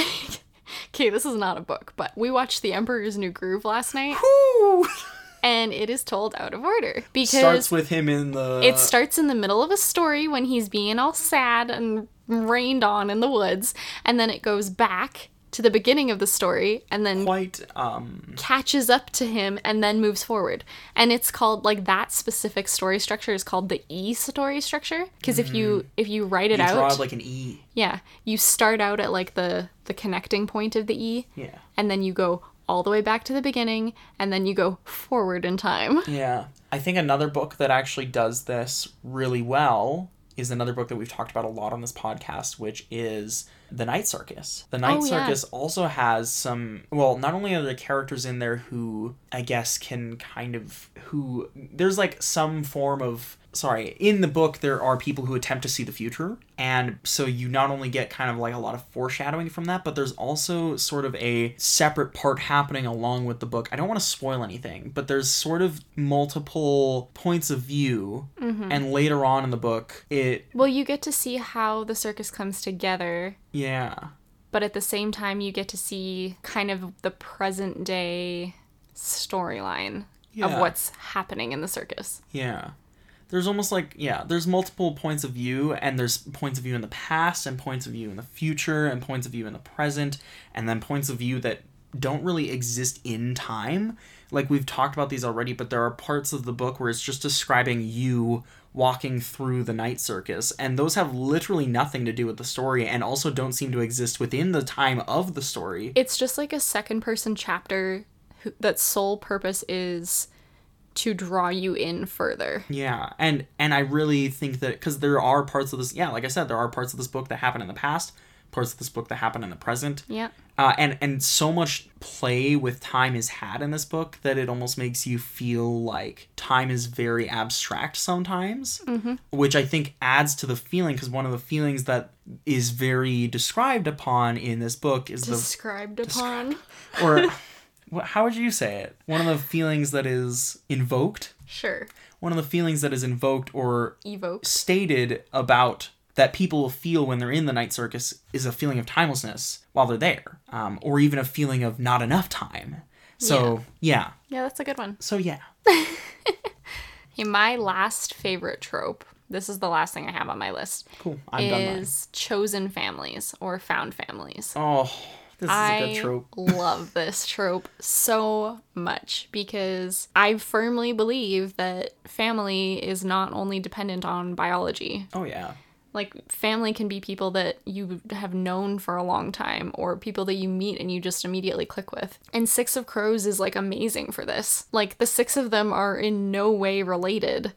Okay, this is not a book, but we watched The Emperor's New Groove last night Woo! and it is told out of order because It Starts with him in the It starts in the middle of a story when he's being all sad and rained on in the woods, and then it goes back to the beginning of the story and then quite um catches up to him and then moves forward. And it's called like that specific story structure is called the E story structure because if you if you write it you draw out, like an E. yeah, you start out at like the the connecting point of the E Yeah. and then you go all the way back to the beginning and then you go forward in time. Yeah. I think another book that actually does this really well is another book that we've talked about a lot on this podcast, which is The Night Circus. The oh, Night Oh, yeah. Circus also has some, well, not only are there characters in there who I guess can kind of, who, there's like some form of, sorry, in the book, there are people who attempt to see the future. And so you not only get kind of like a lot of foreshadowing from that, but there's also sort of a separate part happening along with the book. I don't want to spoil anything, but there's sort of multiple points of view. Mm-hmm. And later on in the book, it, Well, you get to see how the circus comes together yeah. but at the same time you get to see kind of the present day storyline of what's happening in the circus. Yeah. There's almost like yeah, there's multiple points of view and there's points of view in the past and points of view in the future and points of view in the present and then points of view that don't really exist in time. Like we've talked about these already, but there are parts of the book where it's just describing you walking through the night circus and those have literally nothing to do with the story and also don't seem to exist within the time of the story. It's just like a second person chapter that sole purpose is to draw you in further. Yeah, and and I really think that because there are parts of this, yeah, like I said, there are parts of this book that happen in the past, parts of this book that happen in the present, Yeah. uh, and and so much play with time is had in this book that it almost makes you feel like time is very abstract sometimes, mm-hmm. which I think adds to the feeling because one of the feelings that is very described upon in this book is the Described upon. or how would you say it? One of the feelings that is invoked Sure. one of the feelings that is invoked or Evoked. stated about that people feel when they're in the night circus is a feeling of timelessness while they're there, um, or even a feeling of not enough time. So yeah, Yeah, that's a good one. so yeah, my last favorite trope, this is the last thing I have on my list, cool. I'm done. Is chosen families or found families. Oh, this is a I good trope. love this trope so much because I firmly believe that family is not only dependent on biology. Oh yeah, Like, family can be people that you have known for a long time or people that you meet and you just immediately click with. And Six of Crows is like amazing for this. Like, the six of them are in no way related,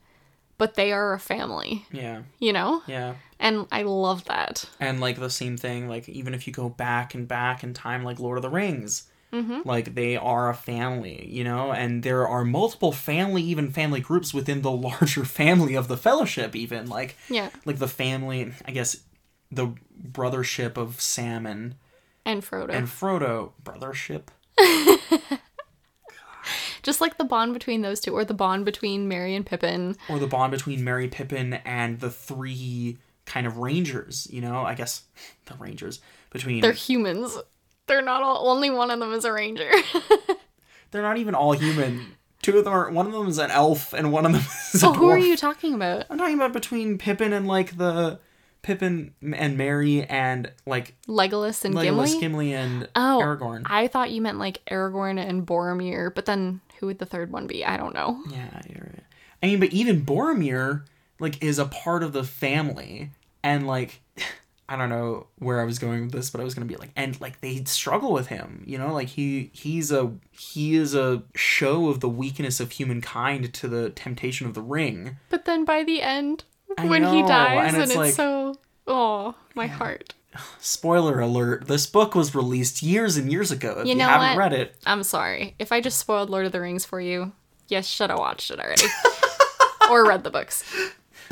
but they are a family, Yeah. you know? Yeah. And I love that. And like the same thing, like even if you go back and back in time, like Lord of the Rings, Mm-hmm. like they are a family, you know, and there are multiple family, even family groups within the larger family of the Fellowship, even like Yeah. like the family, I guess, the brothership of Sam and And Frodo. and Frodo, brothership. Just like the bond between those two, or the bond between Merry and Pippin. or the bond between Merry Pippin and the three kind of rangers, you know, I guess the rangers between They're humans. They're not all, only one of them is a ranger. they're not even all human. Two of them are one of them is an elf and one of them is a so who are you talking about? I'm talking about between Pippin and like the Pippin and Merry and like Legolas and Legolas, Gimli? Gimli and Oh, Aragorn. I thought you meant like Aragorn and Boromir, but then who would the third one be? I don't know. Yeah, you're right. I mean, but even Boromir like is a part of the family, and like I don't know where I was going with this, but I was gonna be like, and like they struggle with him, you know, like he he's a he is a show of the weakness of humankind to the temptation of the ring. But then by the end, I when he dies, and and it's it's, like- so oh my heart. Spoiler alert: This book was released years and years ago. If you, You haven't what? read it, I'm sorry if I just spoiled Lord of the Rings for you. Yes, should have watched it already or read the books.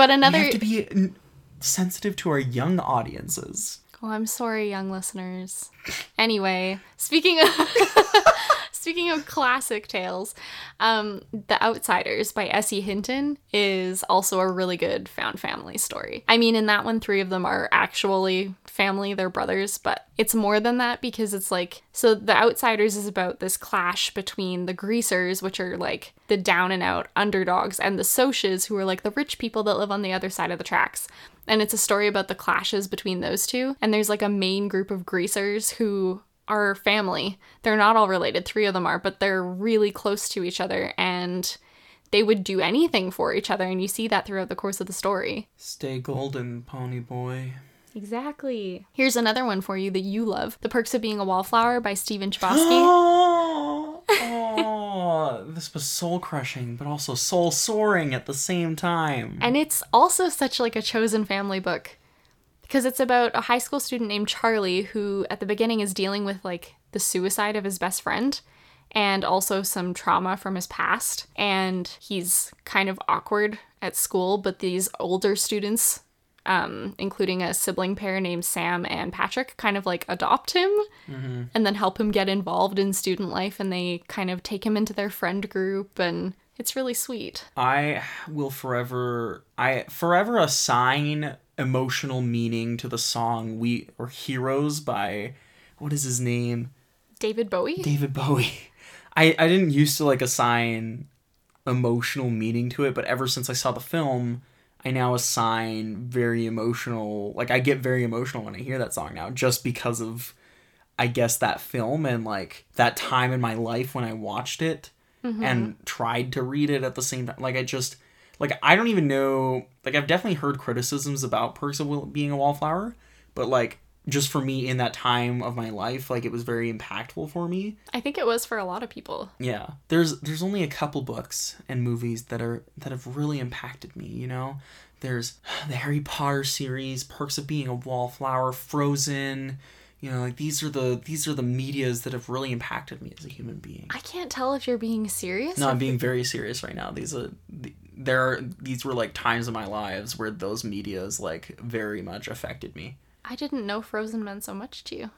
But another we have to be sensitive to our young audiences. Oh, I'm sorry, young listeners. Anyway, speaking of speaking of classic tales, um, The Outsiders by S.E. Hinton is also a really good found family story. I mean, in that one, three of them are actually family, they're brothers, but it's more than that because it's like so The Outsiders is about this clash between the greasers, which are like the down and out underdogs, and the Socs, who are like the rich people that live on the other side of the tracks. And it's a story about the clashes between those two. And there's like a main group of greasers who are family. They're not all related, three of them are, but they're really close to each other and they would do anything for each other. And you see that throughout the course of the story. Stay golden, pony boy. Exactly. Here's another one for you that you love The Perks of Being a Wallflower by Stephen Chbosky. oh, oh, this was soul crushing, but also soul soaring at the same time. And it's also such like a chosen family book because it's about a high school student named Charlie who at the beginning is dealing with like the suicide of his best friend and also some trauma from his past and he's kind of awkward at school but these older students um, including a sibling pair named Sam and Patrick, kind of like adopt him and then help him get involved in student life. And they kind of take him into their friend group, and it's really sweet. I will forever, I forever assign emotional meaning to the song "We" or "Heroes" by what is his name? David Bowie? David Bowie. I I didn't used to like assign emotional meaning to it, but ever since I saw the film, I now assign very emotional. Like I get very emotional when I hear that song now, just because of, I guess that film and like that time in my life when I watched it mm-hmm. and tried to read it at the same time. Like I just, like I don't even know. Like I've definitely heard criticisms about Perks of Being a Wallflower, but like just for me in that time of my life, like it was very impactful for me. I think it was for a lot of people. Yeah. There's there's only a couple books and movies that are that have really impacted me, you know? There's the Harry Potter series, Perks of Being a Wallflower, Frozen, you know, like these are the these are the medias that have really impacted me as a human being. I can't tell if you're being serious. No, I'm being very serious right now. These are there are these were like times in my lives where those medias like very much affected me. I didn't know Frozen meant so much to you.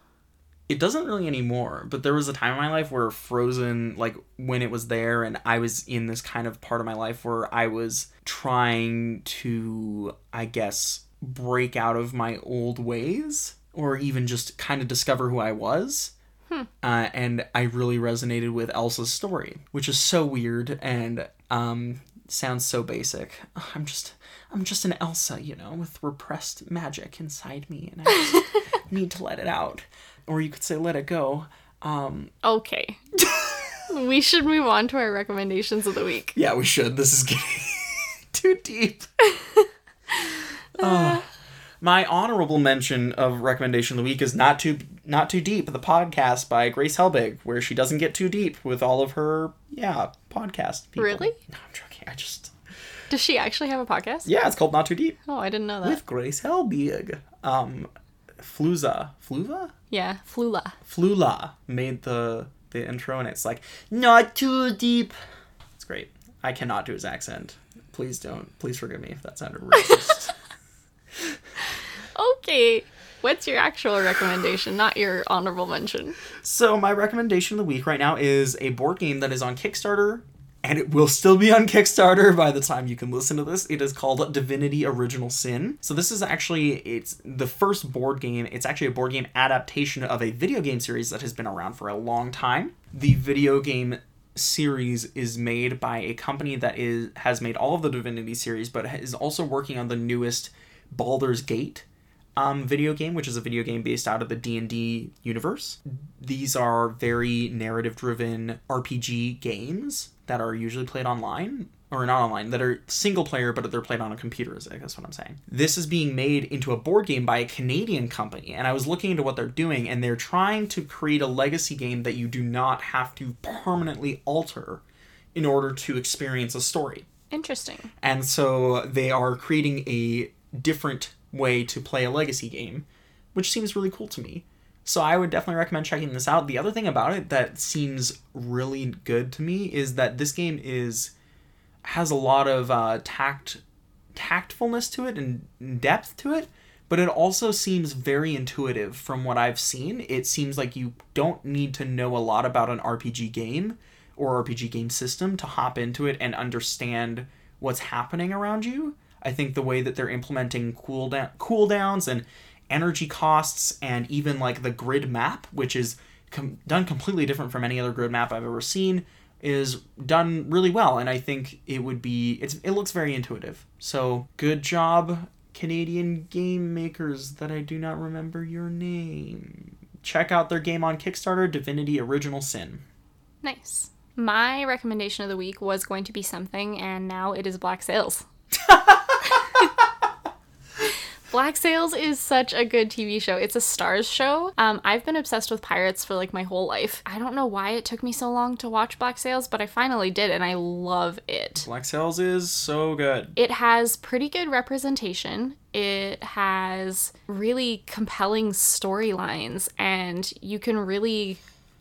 it doesn't really anymore but there was a time in my life where frozen like when it was there and i was in this kind of part of my life where i was trying to i guess break out of my old ways or even just kind of discover who i was uh, and i really resonated with elsa's story which is so weird and um sounds so basic i'm just i'm just an elsa you know with repressed magic inside me and i just need to let it out or you could say let it go um Okay. we should move on to our recommendations of the week. yeah we should this is getting too deep Oh. My honorable mention of recommendation of the week is not too not too deep the podcast by grace helbig where she doesn't get too deep with all of her yeah podcast people. Really? no i'm joking i just Does she actually have a podcast? Yeah, it's called Not Too Deep Oh, I didn't know that. with Grace Helbig. Um, Fluza, Fluva, yeah, Flula. Flula made the the intro, and it's like not too deep. It's great. I cannot do his accent. Please don't. Please forgive me if that sounded racist. Okay. What's your actual recommendation, not your honorable mention? so my recommendation of the week right now is a board game that is on Kickstarter. And it will still be on Kickstarter by the time you can listen to this. It is called Divinity Original Sin. So this is actually it's the first board game. It's actually a board game adaptation of a video game series that has been around for a long time. The video game series is made by a company that is has made all of the Divinity series, but is also working on the newest Baldur's Gate um, video game, which is a video game based out of the D and D universe. These are very narrative-driven RPG games that are usually played online, or not online, that are single player, but they're played on a computer. Is I guess what I'm saying. This is being made into a board game by a Canadian company, and I was looking into what they're doing, and they're trying to create a legacy game that you do not have to permanently alter in order to experience a story. Interesting. And so they are creating a different way to play a legacy game, which seems really cool to me. So I would definitely recommend checking this out. The other thing about it that seems really good to me is that this game is has a lot of uh, tact tactfulness to it and depth to it, but it also seems very intuitive from what I've seen. It seems like you don't need to know a lot about an RPG game or RPG game system to hop into it and understand what's happening around you. I think the way that they're implementing cooldown cooldowns and energy costs and even like the grid map, which is com- done completely different from any other grid map I've ever seen, is done really well. And I think it would be it's it looks very intuitive. So good job, Canadian game makers that I do not remember your name. Check out their game on Kickstarter, Divinity Original Sin. Nice. My recommendation of the week was going to be something, and now it is Black Sails. Black Sails is such a good TV show. It's a stars show. Um, I've been obsessed with pirates for like my whole life. I don't know why it took me so long to watch Black Sails, but I finally did, and I love it. Black Sails is so good. It has pretty good representation. It has really compelling storylines, and you can really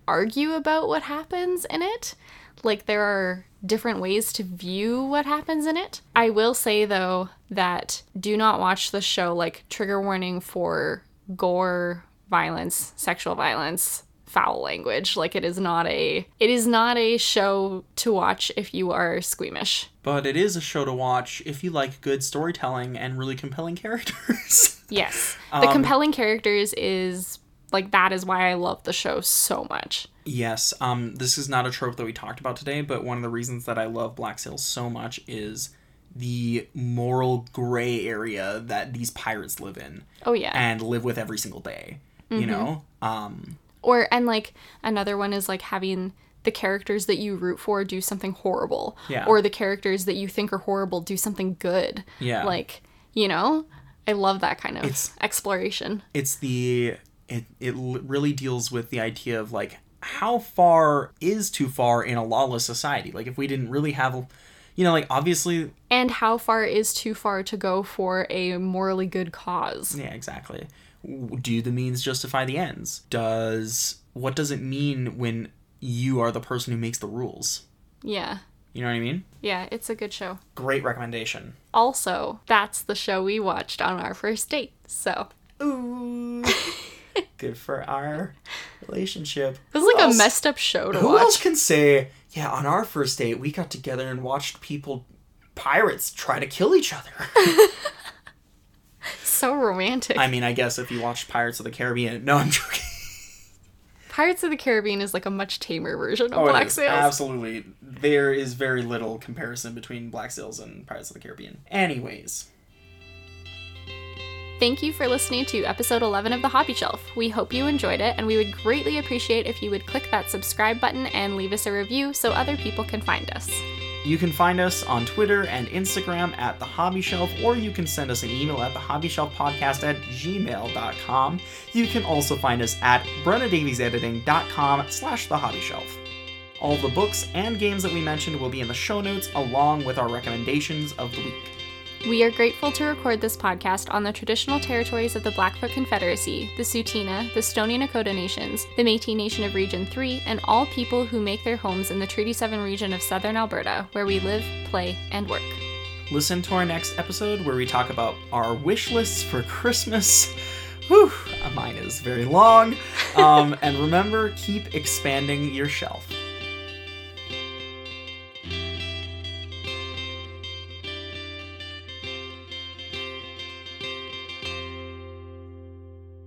argue about what happens in it. Like, there are different ways to view what happens in it. I will say, though, that do not watch the show, like, trigger warning for gore, violence, sexual violence, foul language. Like, it is not a. It is not a show to watch if you are squeamish. But it is a show to watch if you like good storytelling and really compelling characters. Yes. The Um, compelling characters is like that is why I love the show so much. Yes, um, this is not a trope that we talked about today, but one of the reasons that I love Black Sails so much is the moral gray area that these pirates live in Oh yeah. and live with every single day. You know, um, or and like another one is like having the characters that you root for do something horrible. Yeah. Or the characters that you think are horrible do something good. Yeah. Like, you know, I love that kind of It's- exploration. it's the it it really deals with the idea of like how far is too far in a lawless society. Like if we didn't really have, you know, like obviously, And how far is too far to go for a morally good cause? yeah, exactly. Do the means justify the ends? Does what does it mean when you are the person who makes the rules? Yeah. You know what I mean? Yeah, it's a good show. Great recommendation. Also, that's the show we watched on our first date. So, Ooh. Good for our relationship. it was like Who a messed up show to Who watch. else can say, yeah, on our first date, we got together and watched people, pirates, try to kill each other? So romantic. I mean, I guess if you watched Pirates of the Caribbean. No, I'm joking. Pirates of the Caribbean is like a much tamer version of Oh, Black is. Sails. Absolutely. There is very little comparison between Black Sails and Pirates of the Caribbean. Anyways, Thank you for listening to episode 11 of The Hobby Shelf. We hope you enjoyed it, and we would greatly appreciate if you would click that subscribe button and leave us a review so other people can find us. you can find us on Twitter and Instagram at The Hobby Shelf, or you can send us an email at thehobbyshelfpodcast at gmail.com. You can also find us at brennadaviesediting.com slash The Hobby Shelf. All the books and games that we mentioned will be in the show notes, along with our recommendations of the week. We are grateful to record this podcast on the traditional territories of the Blackfoot Confederacy, the Tsuut'ina, the Stoney Nakoda Nations, the Metis Nation of Region 3, and all people who make their homes in the Treaty 7 region of southern Alberta, where we live, play, and work. Listen to our next episode where we talk about our wish lists for Christmas. Whew, mine is very long. Um, and remember, keep expanding your shelf.